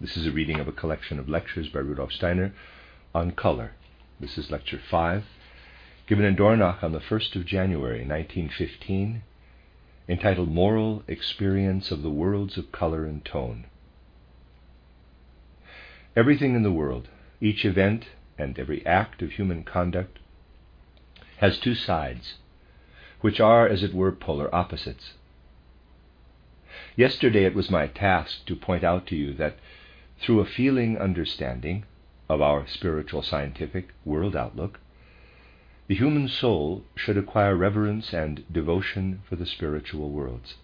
This is a reading of a collection of lectures by Rudolf Steiner on color. This is lecture 5, given in Dornach on the 1st of January 1915, entitled Moral Experience of the Worlds of Color and Tone. Everything in the world, each event and every act of human conduct, has two sides, which are, as it were, polar opposites. Yesterday it was my task to point out to you that through a feeling understanding of our spiritual scientific world outlook, the human soul should acquire reverence and devotion for the spiritual worlds.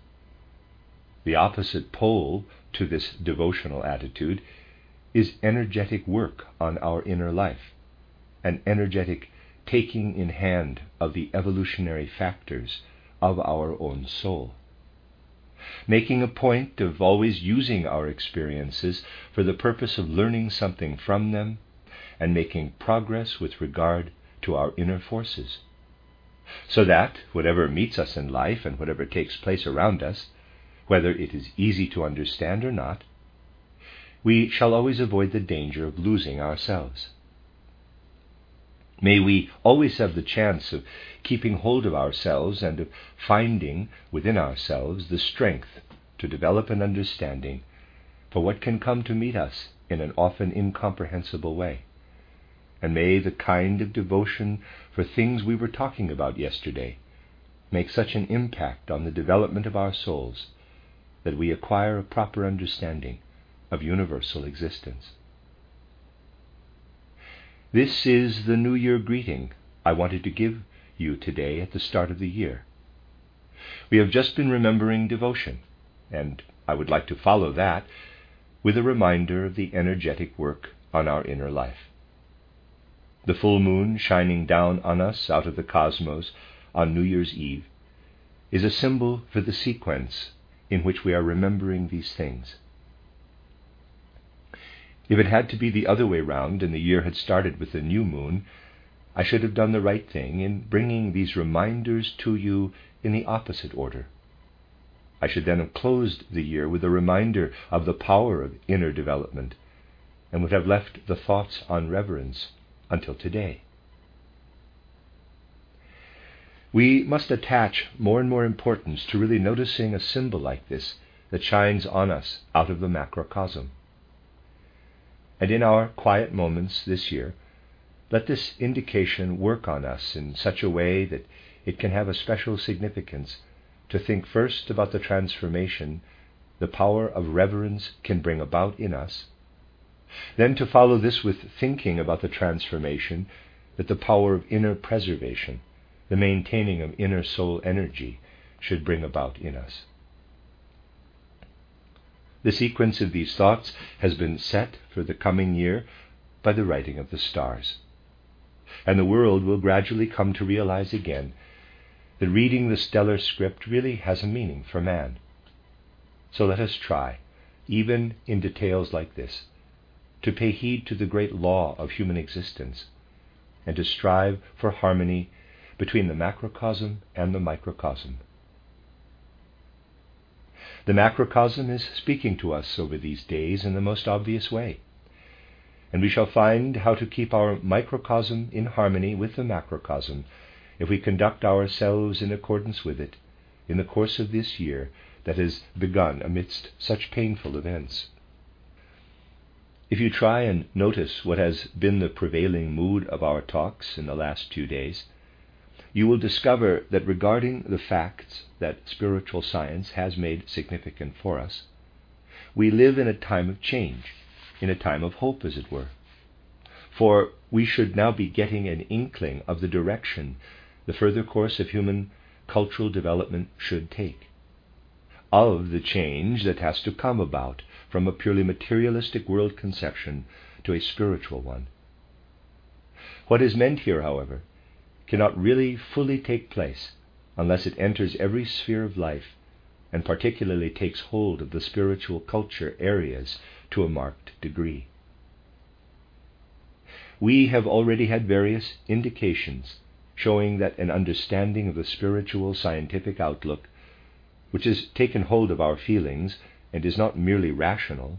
The opposite pole to this devotional attitude is energetic work on our inner life, an energetic taking in hand of the evolutionary factors of our own soul making a point of always using our experiences for the purpose of learning something from them and making progress with regard to our inner forces. So that, whatever meets us in life and whatever takes place around us, whether it is easy to understand or not, we shall always avoid the danger of losing ourselves. May we always have the chance of keeping hold of ourselves and of finding within ourselves the strength to develop an understanding for what can come to meet us in an often incomprehensible way. And may the kind of devotion for things we were talking about yesterday make such an impact on the development of our souls that we acquire a proper understanding of universal existence. This is the New Year greeting I wanted to give you today at the start of the year. We have just been remembering devotion, and I would like to follow that with a reminder of the energetic work on our inner life. The full moon shining down on us out of the cosmos on New Year's Eve is a symbol for the sequence in which we are remembering these things. If it had to be the other way round and the year had started with the new moon, I should have done the right thing in bringing these reminders to you in the opposite order. I should then have closed the year with a reminder of the power of inner development and would have left the thoughts on reverence until today. We must attach more and more importance to really noticing a symbol like this that shines on us out of the macrocosm. And in our quiet moments this year, let this indication work on us in such a way that it can have a special significance to think first about the transformation the power of reverence can bring about in us, then to follow this with thinking about the transformation that the power of inner preservation, the maintaining of inner soul energy, should bring about in us. The sequence of these thoughts has been set for the coming year by the writing of the stars. And the world will gradually come to realize again that reading the stellar script really has a meaning for man. So let us try, even in details like this, to pay heed to the great law of human existence and to strive for harmony between the macrocosm and the microcosm. The macrocosm is speaking to us over these days in the most obvious way. And we shall find how to keep our microcosm in harmony with the macrocosm if we conduct ourselves in accordance with it in the course of this year that has begun amidst such painful events. If you try and notice what has been the prevailing mood of our talks in the last two days, you will discover that regarding the facts that spiritual science has made significant for us, we live in a time of change, in a time of hope, as it were. For we should now be getting an inkling of the direction the further course of human cultural development should take. of the change that has to come about from a purely materialistic world conception to a spiritual one. What is meant here, however, cannot really fully take place unless it enters every sphere of life and particularly takes hold of the spiritual culture areas to a marked degree. We have already had various indications showing that an understanding of the spiritual scientific outlook, which has taken hold of our feelings and is not merely rational,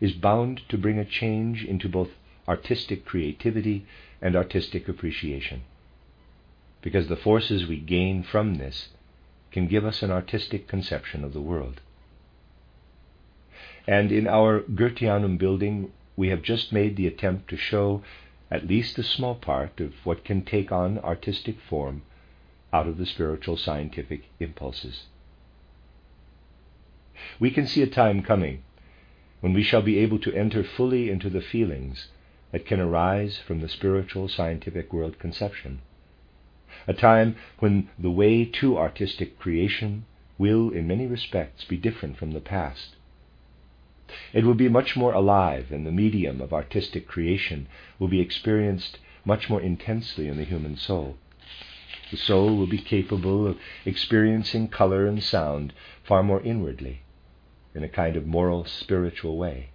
is bound to bring a change into both artistic creativity and artistic appreciation. Because the forces we gain from this can give us an artistic conception of the world. And in our Goetheanum building, we have just made the attempt to show at least a small part of what can take on artistic form out of the spiritual scientific impulses. We can see a time coming when we shall be able to enter fully into the feelings that can arise from the spiritual scientific world conception a time when the way to artistic creation will, in many respects, be different from the past. It will be much more alive, and the medium of artistic creation will be experienced much more intensely in the human soul. The soul will be capable of experiencing color and sound far more inwardly, in a kind of moral, spiritual way.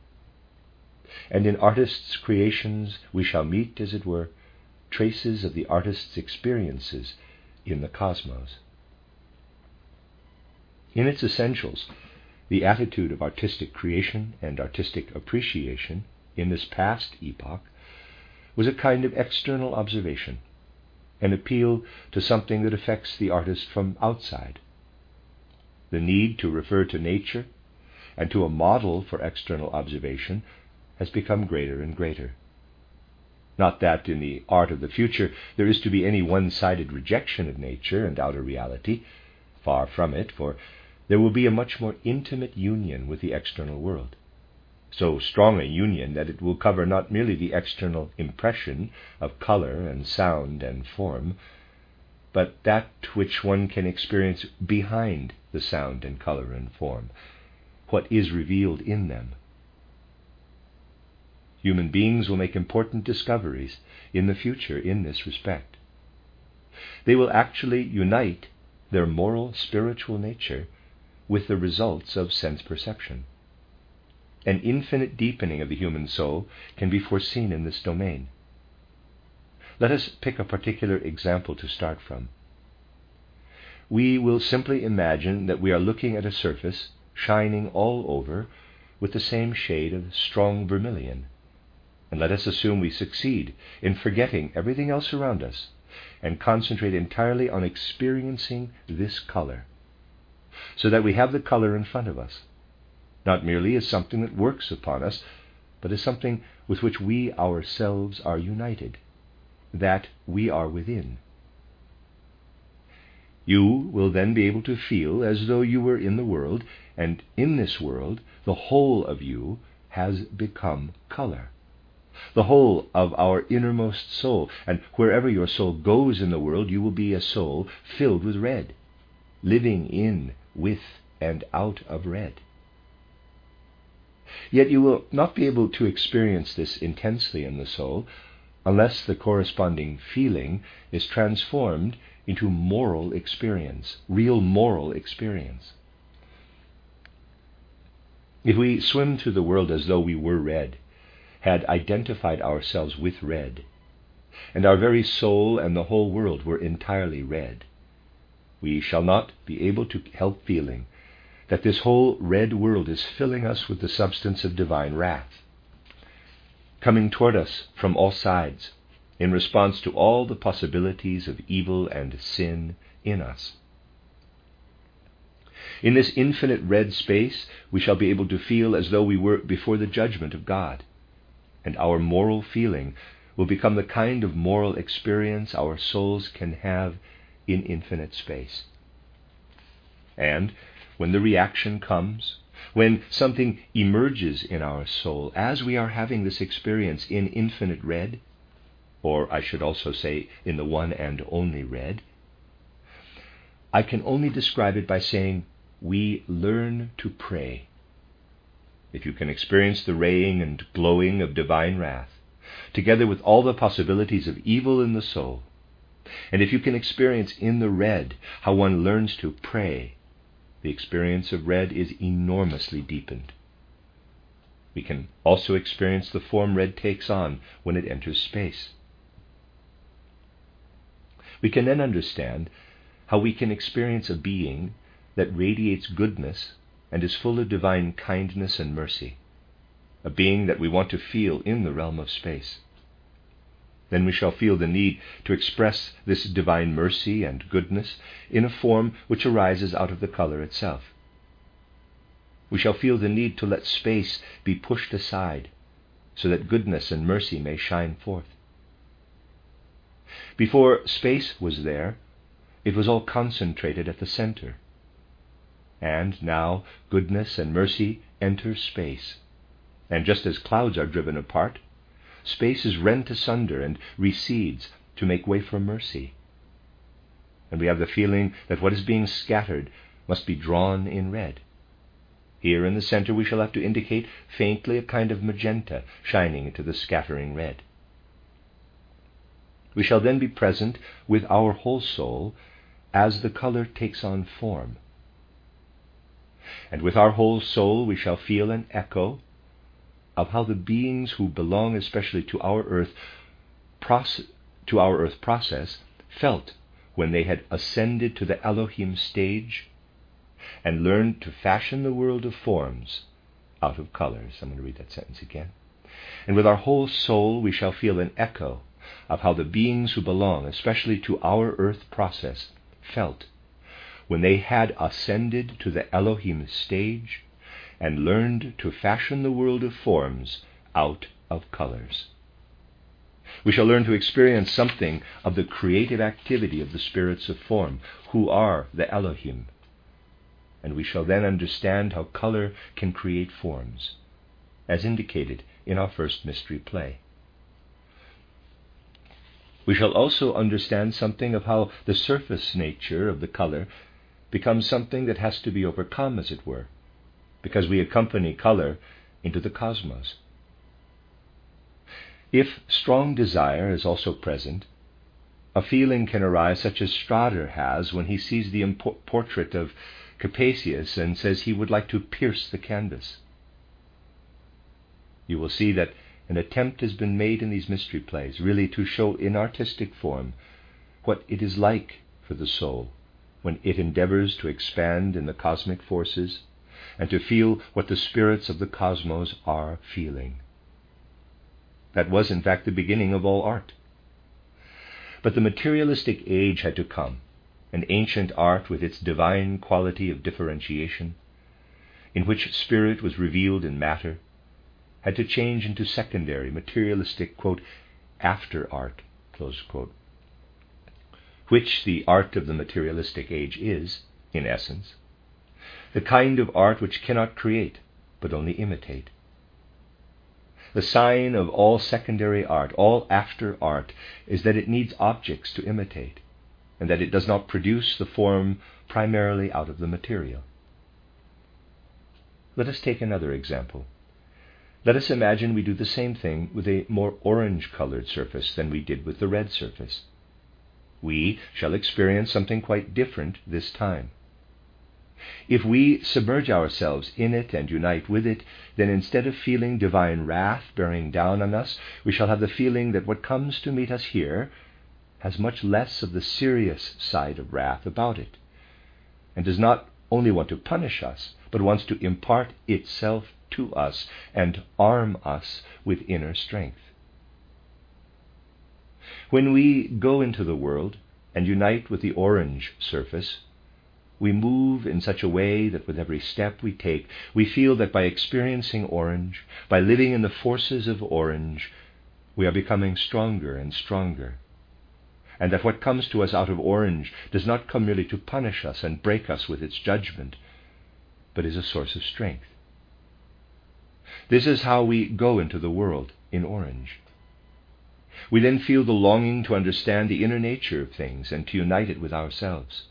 And in artists' creations we shall meet, as it were, traces of the artist's experiences in the cosmos. In its essentials, the attitude of artistic creation and artistic appreciation in this past epoch was a kind of external observation, an appeal to something that affects the artist from outside. The need to refer to nature and to a model for external observation has become greater and greater. Not that in the art of the future there is to be any one sided rejection of nature and outer reality. Far from it, for there will be a much more intimate union with the external world. So strong a union that it will cover not merely the external impression of color and sound and form, but that which one can experience behind the sound and color and form, what is revealed in them. Human beings will make important discoveries in the future in this respect. They will actually unite their moral, spiritual nature with the results of sense perception. An infinite deepening of the human soul can be foreseen in this domain. Let us pick a particular example to start from. We will simply imagine that we are looking at a surface shining all over with the same shade of strong vermilion and let us assume we succeed in forgetting everything else around us and concentrate entirely on experiencing this color, so that we have the color in front of us, not merely as something that works upon us, but as something with which we ourselves are united, that we are within. You will then be able to feel as though you were in the world, and in this world the whole of you has become color the whole of our innermost soul. And wherever your soul goes in the world, you will be a soul filled with red, living in, with, and out of red. Yet you will not be able to experience this intensely in the soul unless the corresponding feeling is transformed into moral experience, real moral experience. If we swim through the world as though we were red, had identified ourselves with red, and our very soul and the whole world were entirely red, we shall not be able to help feeling that this whole red world is filling us with the substance of divine wrath, coming toward us from all sides in response to all the possibilities of evil and sin in us. In this infinite red space, we shall be able to feel as though we were before the judgment of God and our moral feeling will become the kind of moral experience our souls can have in infinite space. And when the reaction comes, when something emerges in our soul as we are having this experience in infinite red, or I should also say in the one and only red, I can only describe it by saying we learn to pray. If you can experience the raying and glowing of divine wrath, together with all the possibilities of evil in the soul, and if you can experience in the red how one learns to pray, the experience of red is enormously deepened. We can also experience the form red takes on when it enters space. We can then understand how we can experience a being that radiates goodness and is full of divine kindness and mercy, a being that we want to feel in the realm of space. Then we shall feel the need to express this divine mercy and goodness in a form which arises out of the color itself. We shall feel the need to let space be pushed aside so that goodness and mercy may shine forth. Before space was there, it was all concentrated at the center. And now goodness and mercy enter space. And just as clouds are driven apart, space is rent asunder and recedes to make way for mercy. And we have the feeling that what is being scattered must be drawn in red. Here in the center we shall have to indicate faintly a kind of magenta shining into the scattering red. We shall then be present with our whole soul as the color takes on form. And with our whole soul we shall feel an echo of how the beings who belong especially to our earth process, to our earth process felt when they had ascended to the Elohim stage and learned to fashion the world of forms out of colors. I'm going to read that sentence again. And with our whole soul we shall feel an echo of how the beings who belong especially to our earth process felt when they had ascended to the Elohim stage and learned to fashion the world of forms out of colors. We shall learn to experience something of the creative activity of the spirits of form, who are the Elohim. And we shall then understand how color can create forms, as indicated in our first mystery play. We shall also understand something of how the surface nature of the color becomes something that has to be overcome, as it were, because we accompany color into the cosmos. If strong desire is also present, a feeling can arise such as Strader has when he sees the portrait of Capesius and says he would like to pierce the canvas. You will see that an attempt has been made in these mystery plays really to show in artistic form what it is like for the soul when it endeavors to expand in the cosmic forces and to feel what the spirits of the cosmos are feeling. That was, in fact, the beginning of all art. But the materialistic age had to come, an ancient art with its divine quality of differentiation, in which spirit was revealed in matter had to change into secondary, materialistic, quote, after art, close quote, which the art of the materialistic age is, in essence, the kind of art which cannot create, but only imitate. The sign of all secondary art, all after art, is that it needs objects to imitate, and that it does not produce the form primarily out of the material. Let us take another example. Let us imagine we do the same thing with a more orange colored surface than we did with the red surface. We shall experience something quite different this time. If we submerge ourselves in it and unite with it, then instead of feeling divine wrath bearing down on us, we shall have the feeling that what comes to meet us here has much less of the serious side of wrath about it, and does not only want to punish us, but wants to impart itself to us and arm us with inner strength. When we go into the world and unite with the orange surface, we move in such a way that with every step we take, we feel that by experiencing orange, by living in the forces of orange, we are becoming stronger and stronger. And that what comes to us out of orange does not come merely to punish us and break us with its judgment, but is a source of strength. This is how we go into the world in orange. We then feel the longing to understand the inner nature of things and to unite it with ourselves.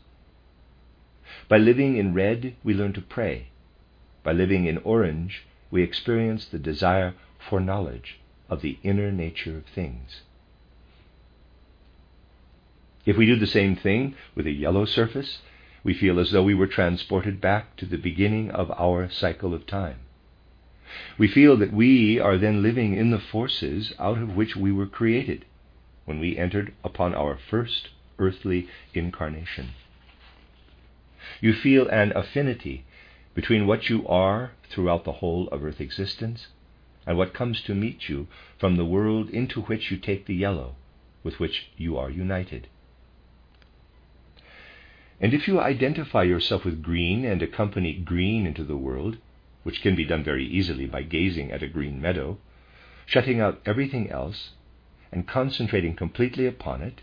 By living in red, we learn to pray. By living in orange, we experience the desire for knowledge of the inner nature of things. If we do the same thing with a yellow surface, we feel as though we were transported back to the beginning of our cycle of time. We feel that we are then living in the forces out of which we were created when we entered upon our first earthly incarnation. You feel an affinity between what you are throughout the whole of earth existence and what comes to meet you from the world into which you take the yellow with which you are united. And if you identify yourself with green and accompany green into the world, which can be done very easily by gazing at a green meadow, shutting out everything else, and concentrating completely upon it,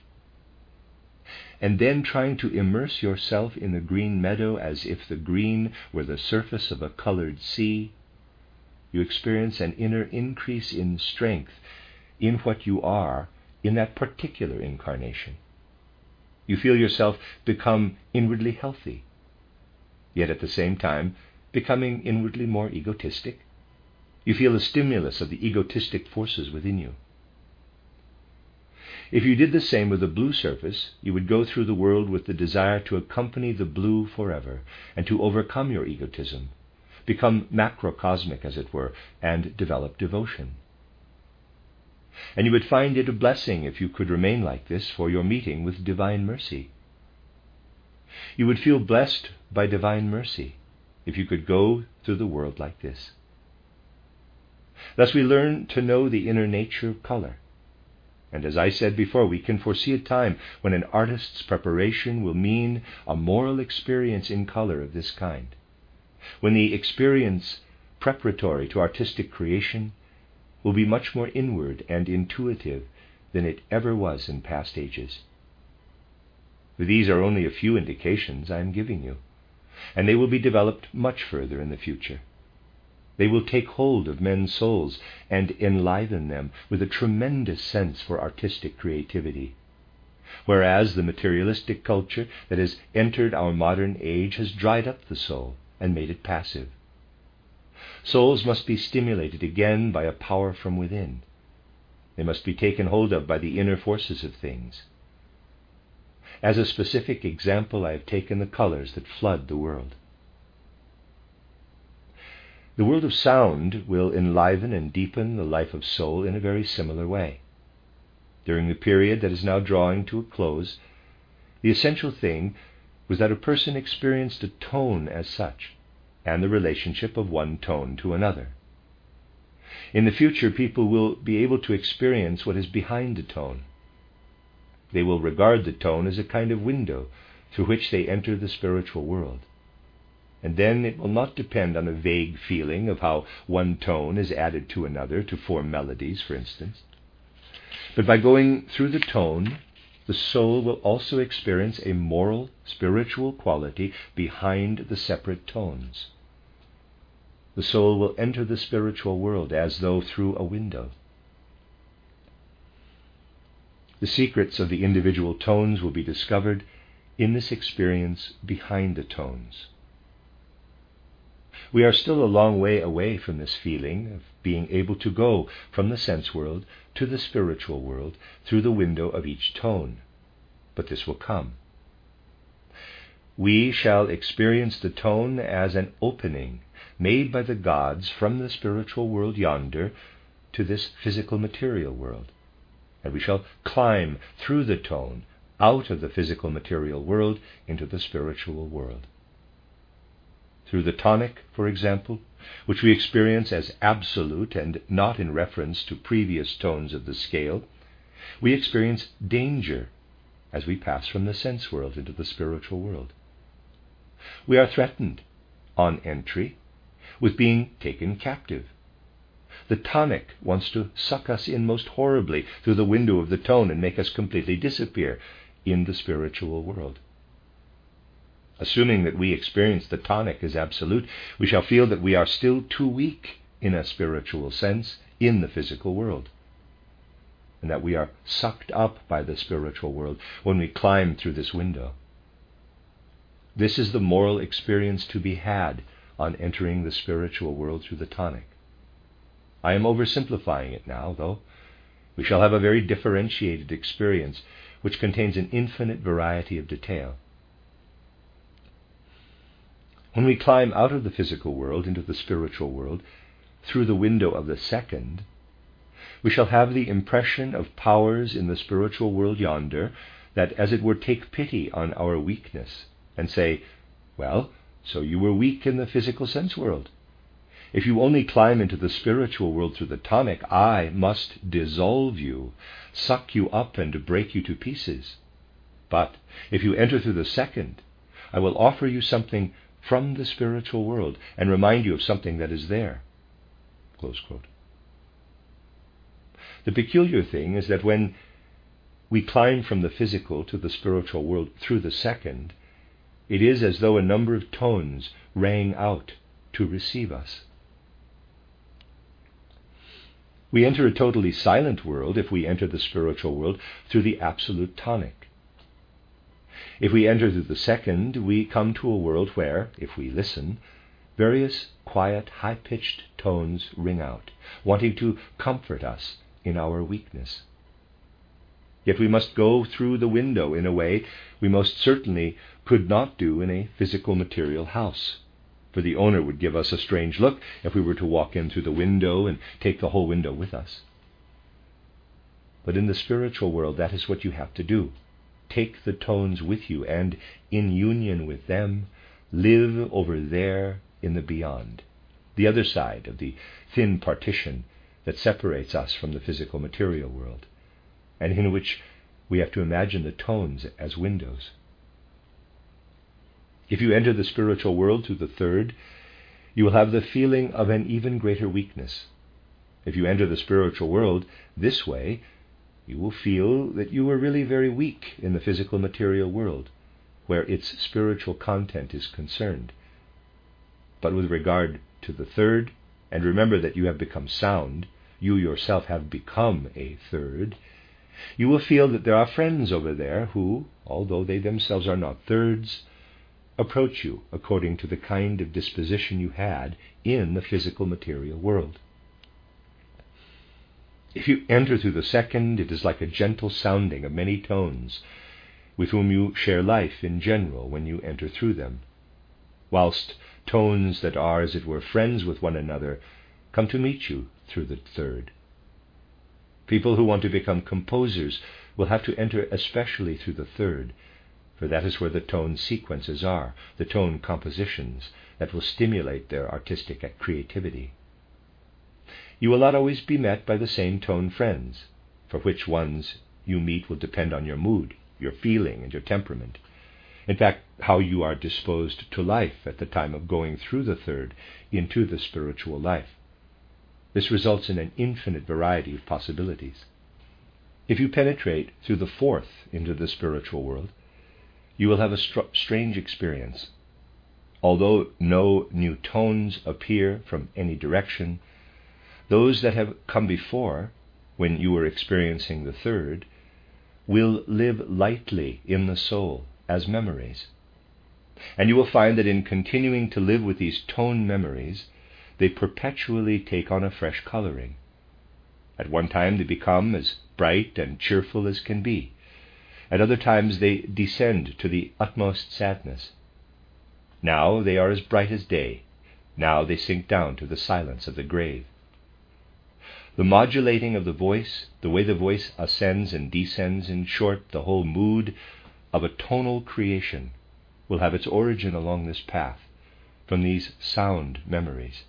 and then trying to immerse yourself in the green meadow as if the green were the surface of a colored sea, you experience an inner increase in strength in what you are in that particular incarnation. You feel yourself become inwardly healthy, yet at the same time becoming inwardly more egotistic. You feel the stimulus of the egotistic forces within you. If you did the same with a blue surface, you would go through the world with the desire to accompany the blue forever and to overcome your egotism, become macrocosmic, as it were, and develop devotion. And you would find it a blessing if you could remain like this for your meeting with divine mercy. You would feel blessed by divine mercy if you could go through the world like this. Thus, we learn to know the inner nature of color. And as I said before, we can foresee a time when an artist's preparation will mean a moral experience in color of this kind, when the experience preparatory to artistic creation will be much more inward and intuitive than it ever was in past ages. These are only a few indications I am giving you, and they will be developed much further in the future. They will take hold of men's souls and enliven them with a tremendous sense for artistic creativity. Whereas the materialistic culture that has entered our modern age has dried up the soul and made it passive. Souls must be stimulated again by a power from within. They must be taken hold of by the inner forces of things. As a specific example, I have taken the colors that flood the world. The world of sound will enliven and deepen the life of soul in a very similar way. During the period that is now drawing to a close, the essential thing was that a person experienced a tone as such and the relationship of one tone to another. In the future, people will be able to experience what is behind the tone. They will regard the tone as a kind of window through which they enter the spiritual world. And then it will not depend on a vague feeling of how one tone is added to another to form melodies, for instance. But by going through the tone, the soul will also experience a moral, spiritual quality behind the separate tones the soul will enter the spiritual world as though through a window. The secrets of the individual tones will be discovered in this experience behind the tones. We are still a long way away from this feeling of being able to go from the sense world to the spiritual world through the window of each tone, but this will come. We shall experience the tone as an opening made by the gods from the spiritual world yonder to this physical material world. And we shall climb through the tone out of the physical material world into the spiritual world. Through the tonic, for example, which we experience as absolute and not in reference to previous tones of the scale, we experience danger as we pass from the sense world into the spiritual world. We are threatened on entry with being taken captive. The tonic wants to suck us in most horribly through the window of the tone and make us completely disappear in the spiritual world. Assuming that we experience the tonic as absolute, we shall feel that we are still too weak in a spiritual sense in the physical world, and that we are sucked up by the spiritual world when we climb through this window. This is the moral experience to be had on entering the spiritual world through the tonic. I am oversimplifying it now, though. We shall have a very differentiated experience which contains an infinite variety of detail. When we climb out of the physical world into the spiritual world through the window of the second, we shall have the impression of powers in the spiritual world yonder that, as it were, take pity on our weakness and say, Well, so you were weak in the physical sense world. If you only climb into the spiritual world through the tonic, I must dissolve you, suck you up, and break you to pieces. But if you enter through the second, I will offer you something from the spiritual world and remind you of something that is there. The peculiar thing is that when we climb from the physical to the spiritual world through the second, it is as though a number of tones rang out to receive us. We enter a totally silent world if we enter the spiritual world through the absolute tonic. If we enter through the second, we come to a world where, if we listen, various quiet, high pitched tones ring out, wanting to comfort us in our weakness. Yet we must go through the window in a way we most certainly could not do in a physical material house for the owner would give us a strange look if we were to walk in through the window and take the whole window with us. But in the spiritual world, that is what you have to do. Take the tones with you, and in union with them, live over there in the beyond, the other side of the thin partition that separates us from the physical material world, and in which we have to imagine the tones as windows. If you enter the spiritual world through the third, you will have the feeling of an even greater weakness. If you enter the spiritual world this way, you will feel that you are really very weak in the physical material world, where its spiritual content is concerned. But with regard to the third, and remember that you have become sound, you yourself have become a third, you will feel that there are friends over there who, although they themselves are not thirds, approach you according to the kind of disposition you had in the physical material world. If you enter through the second, it is like a gentle sounding of many tones, with whom you share life in general when you enter through them, whilst tones that are, as it were, friends with one another come to meet you through the third. People who want to become composers will have to enter especially through the third, for that is where the tone sequences are, the tone compositions that will stimulate their artistic creativity. You will not always be met by the same tone friends, for which ones you meet will depend on your mood, your feeling, and your temperament. In fact, how you are disposed to life at the time of going through the third into the spiritual life. This results in an infinite variety of possibilities. If you penetrate through the fourth into the spiritual world, you will have a str- strange experience. Although no new tones appear from any direction, those that have come before, when you were experiencing the third, will live lightly in the soul as memories. And you will find that in continuing to live with these tone memories, they perpetually take on a fresh coloring. At one time they become as bright and cheerful as can be. At other times they descend to the utmost sadness. Now they are as bright as day. Now they sink down to the silence of the grave. The modulating of the voice, the way the voice ascends and descends, in short, the whole mood of a tonal creation, will have its origin along this path, from these sound memories.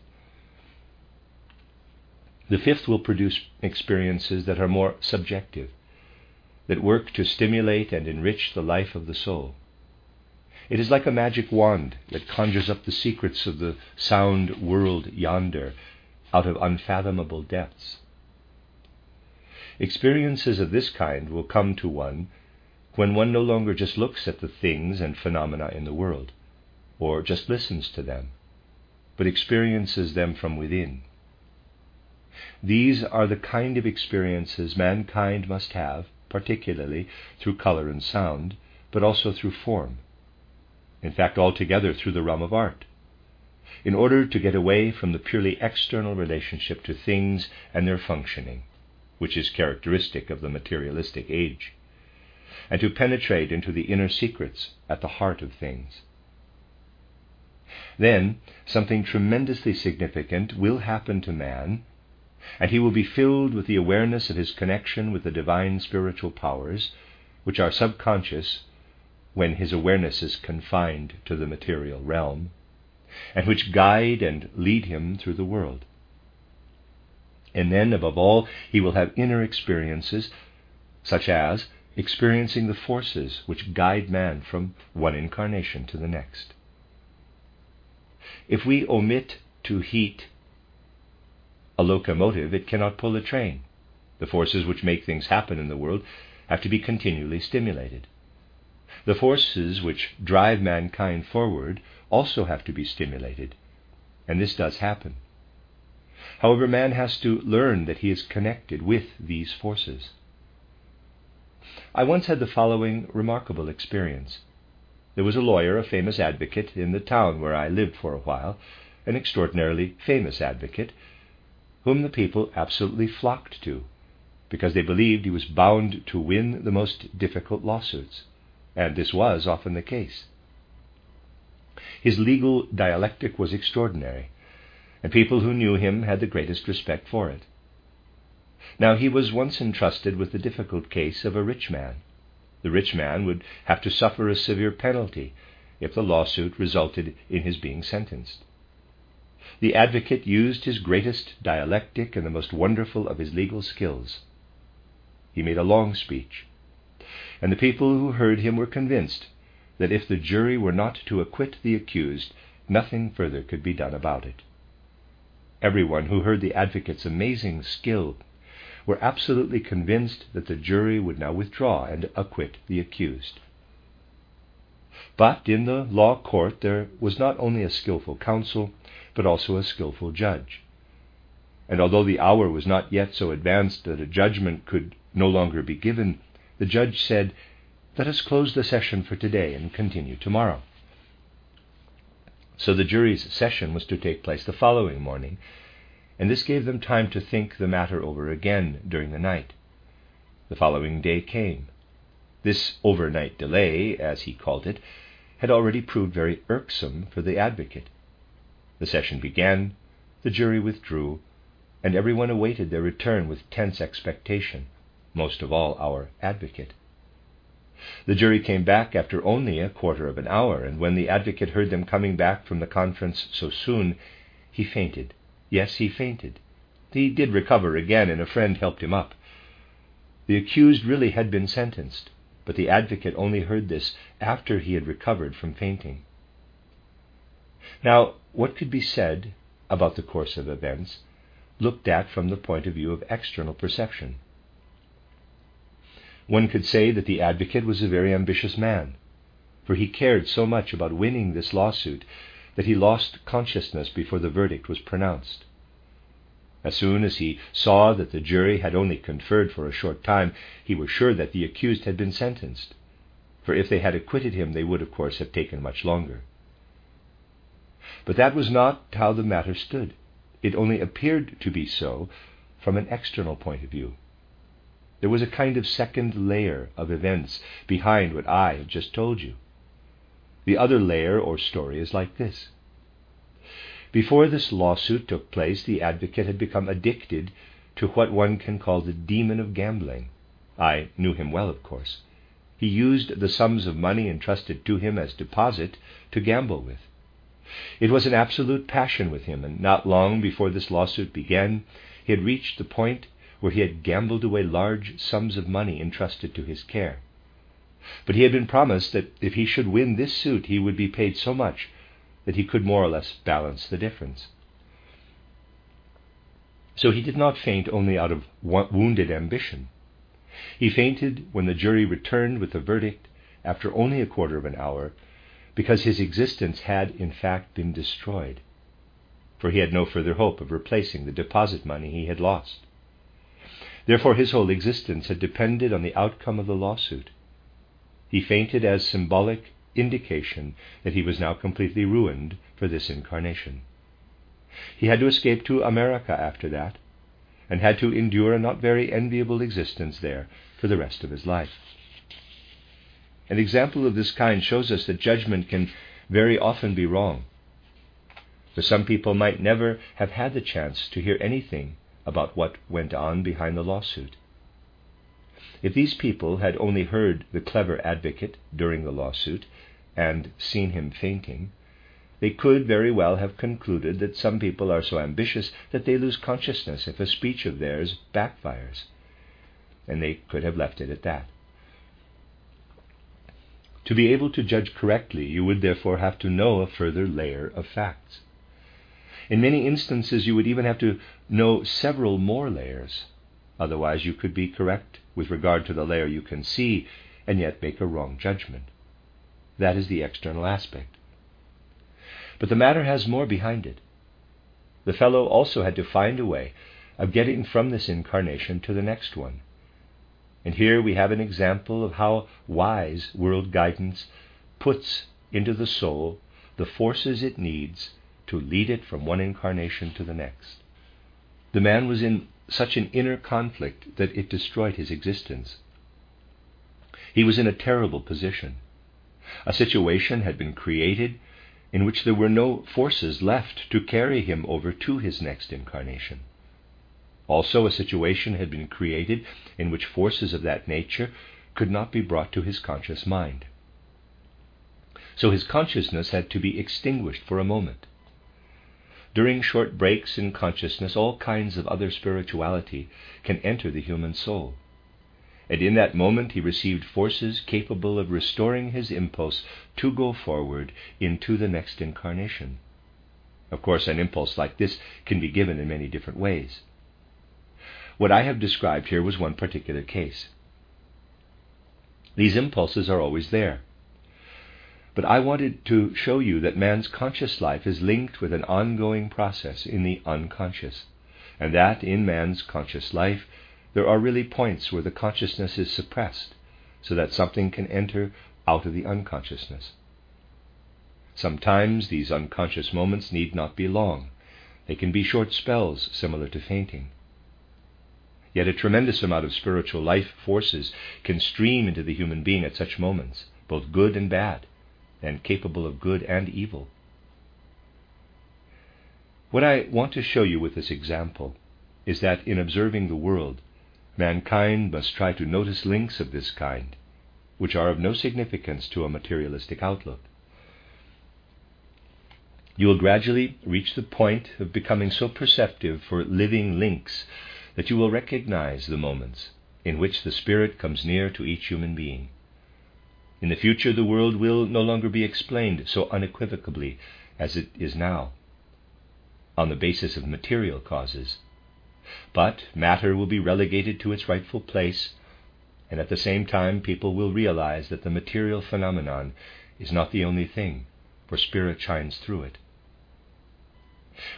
The fifth will produce experiences that are more subjective, that work to stimulate and enrich the life of the soul. It is like a magic wand that conjures up the secrets of the sound world yonder out of unfathomable depths. Experiences of this kind will come to one when one no longer just looks at the things and phenomena in the world, or just listens to them, but experiences them from within. These are the kind of experiences mankind must have particularly through color and sound, but also through form. in fact, altogether through the realm of art, in order to get away from the purely external relationship to things and their functioning, which is characteristic of the materialistic age, and to penetrate into the inner secrets at the heart of things. Then something tremendously significant will happen to man, and he will be filled with the awareness of his connection with the divine spiritual powers, which are subconscious when his awareness is confined to the material realm, and which guide and lead him through the world. And then, above all, he will have inner experiences, such as experiencing the forces which guide man from one incarnation to the next. If we omit to heat a locomotive, it cannot pull a train. The forces which make things happen in the world have to be continually stimulated. The forces which drive mankind forward also have to be stimulated, and this does happen. However, man has to learn that he is connected with these forces. I once had the following remarkable experience. There was a lawyer, a famous advocate, in the town where I lived for a while, an extraordinarily famous advocate, whom the people absolutely flocked to, because they believed he was bound to win the most difficult lawsuits, and this was often the case. His legal dialectic was extraordinary, and people who knew him had the greatest respect for it. Now he was once entrusted with the difficult case of a rich man the rich man would have to suffer a severe penalty if the lawsuit resulted in his being sentenced. The advocate used his greatest dialectic and the most wonderful of his legal skills. He made a long speech, and the people who heard him were convinced that if the jury were not to acquit the accused, nothing further could be done about it. Everyone who heard the advocate's amazing skill were absolutely convinced that the jury would now withdraw and acquit the accused. But in the law court there was not only a skilful counsel, but also a skilful judge. And although the hour was not yet so advanced that a judgment could no longer be given, the judge said, Let us close the session for today and continue tomorrow. So the jury's session was to take place the following morning, and this gave them time to think the matter over again during the night. The following day came. This overnight delay, as he called it, had already proved very irksome for the advocate. The session began, the jury withdrew, and everyone awaited their return with tense expectation, most of all our advocate. The jury came back after only a quarter of an hour, and when the advocate heard them coming back from the conference so soon, he fainted Yes, he fainted. He did recover again, and a friend helped him up. The accused really had been sentenced, but the advocate only heard this after he had recovered from fainting. Now, what could be said about the course of events looked at from the point of view of external perception? One could say that the advocate was a very ambitious man, for he cared so much about winning this lawsuit that he lost consciousness before the verdict was pronounced. As soon as he saw that the jury had only conferred for a short time, he was sure that the accused had been sentenced, for if they had acquitted him, they would, of course, have taken much longer. But that was not how the matter stood. It only appeared to be so from an external point of view. There was a kind of second layer of events behind what I have just told you. The other layer or story is like this. Before this lawsuit took place, the advocate had become addicted to what one can call the demon of gambling. I knew him well, of course. He used the sums of money entrusted to him as deposit to gamble with. It was an absolute passion with him, and not long before this lawsuit began, he had reached the point where he had gambled away large sums of money entrusted to his care. But he had been promised that if he should win this suit, he would be paid so much that he could more or less balance the difference. So he did not faint only out of wounded ambition. He fainted when the jury returned with the verdict after only a quarter of an hour, because his existence had in fact been destroyed, for he had no further hope of replacing the deposit money he had lost. Therefore, his whole existence had depended on the outcome of the lawsuit. He fainted as symbolic indication that he was now completely ruined for this incarnation. He had to escape to America after that, and had to endure a not very enviable existence there for the rest of his life. An example of this kind shows us that judgment can very often be wrong. For some people might never have had the chance to hear anything about what went on behind the lawsuit. If these people had only heard the clever advocate during the lawsuit and seen him fainting, they could very well have concluded that some people are so ambitious that they lose consciousness if a speech of theirs backfires, and they could have left it at that. To be able to judge correctly, you would therefore have to know a further layer of facts. In many instances, you would even have to know several more layers. Otherwise, you could be correct with regard to the layer you can see and yet make a wrong judgment. That is the external aspect. But the matter has more behind it. The fellow also had to find a way of getting from this incarnation to the next one. And here we have an example of how wise world guidance puts into the soul the forces it needs to lead it from one incarnation to the next. The man was in such an inner conflict that it destroyed his existence. He was in a terrible position. A situation had been created in which there were no forces left to carry him over to his next incarnation. Also, a situation had been created in which forces of that nature could not be brought to his conscious mind. So his consciousness had to be extinguished for a moment. During short breaks in consciousness, all kinds of other spirituality can enter the human soul. And in that moment, he received forces capable of restoring his impulse to go forward into the next incarnation. Of course, an impulse like this can be given in many different ways. What I have described here was one particular case. These impulses are always there. But I wanted to show you that man's conscious life is linked with an ongoing process in the unconscious, and that in man's conscious life there are really points where the consciousness is suppressed so that something can enter out of the unconsciousness. Sometimes these unconscious moments need not be long. They can be short spells similar to fainting. Yet a tremendous amount of spiritual life forces can stream into the human being at such moments, both good and bad, and capable of good and evil. What I want to show you with this example is that in observing the world, mankind must try to notice links of this kind, which are of no significance to a materialistic outlook. You will gradually reach the point of becoming so perceptive for living links that you will recognize the moments in which the Spirit comes near to each human being. In the future, the world will no longer be explained so unequivocally as it is now, on the basis of material causes. But matter will be relegated to its rightful place, and at the same time, people will realize that the material phenomenon is not the only thing, for spirit shines through it.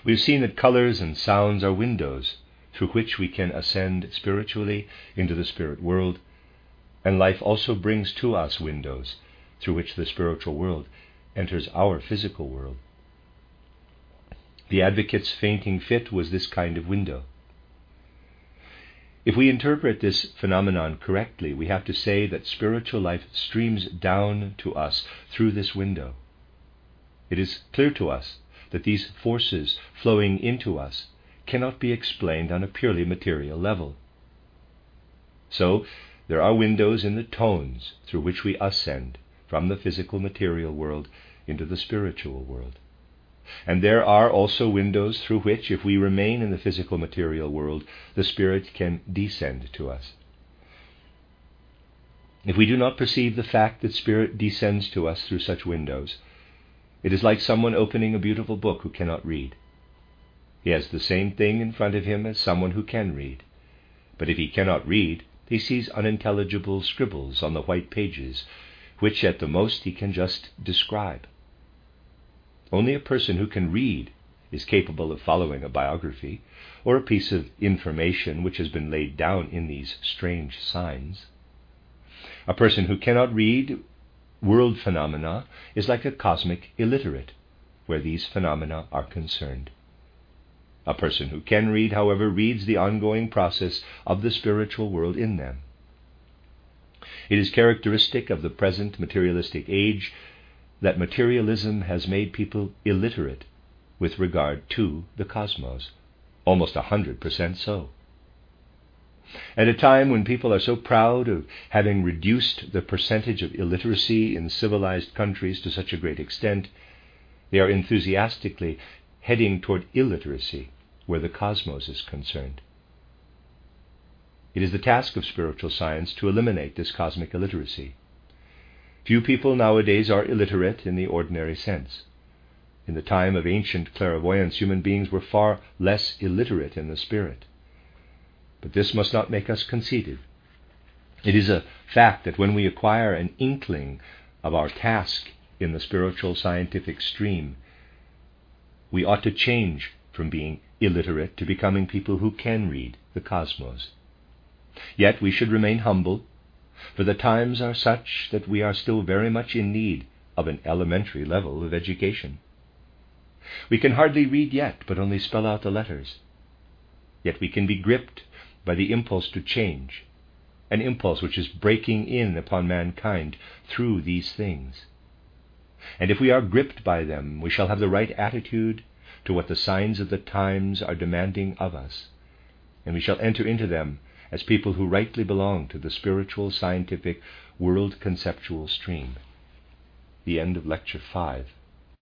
We've seen that colors and sounds are windows through which we can ascend spiritually into the spirit world, and life also brings to us windows through which the spiritual world enters our physical world. The advocate's fainting fit was this kind of window. If we interpret this phenomenon correctly, we have to say that spiritual life streams down to us through this window. It is clear to us that these forces flowing into us cannot be explained on a purely material level. So, there are windows in the tones through which we ascend from the physical material world into the spiritual world. And there are also windows through which, if we remain in the physical material world, the Spirit can descend to us. If we do not perceive the fact that Spirit descends to us through such windows, it is like someone opening a beautiful book who cannot read. He has the same thing in front of him as someone who can read. But if he cannot read, he sees unintelligible scribbles on the white pages, which at the most he can just describe. Only a person who can read is capable of following a biography or a piece of information which has been laid down in these strange signs. A person who cannot read world phenomena is like a cosmic illiterate, where these phenomena are concerned. A person who can read, however, reads the ongoing process of the spiritual world in them. It is characteristic of the present materialistic age that materialism has made people illiterate with regard to the cosmos, almost a hundred percent so. At a time when people are so proud of having reduced the percentage of illiteracy in civilized countries to such a great extent, they are enthusiastically heading toward illiteracy where the cosmos is concerned. It is the task of spiritual science to eliminate this cosmic illiteracy. Few people nowadays are illiterate in the ordinary sense. In the time of ancient clairvoyance, human beings were far less illiterate in the spirit. But this must not make us conceited. It is a fact that when we acquire an inkling of our task in the spiritual scientific stream, we ought to change from being illiterate to becoming people who can read the cosmos. Yet we should remain humble, for the times are such that we are still very much in need of an elementary level of education. We can hardly read yet, but only spell out the letters. Yet we can be gripped by the impulse to change, an impulse which is breaking in upon mankind through these things. And if we are gripped by them, we shall have the right attitude to what the signs of the times are demanding of us, and we shall enter into them as people who rightly belong to the spiritual, scientific, world conceptual stream. The end of Lecture 5.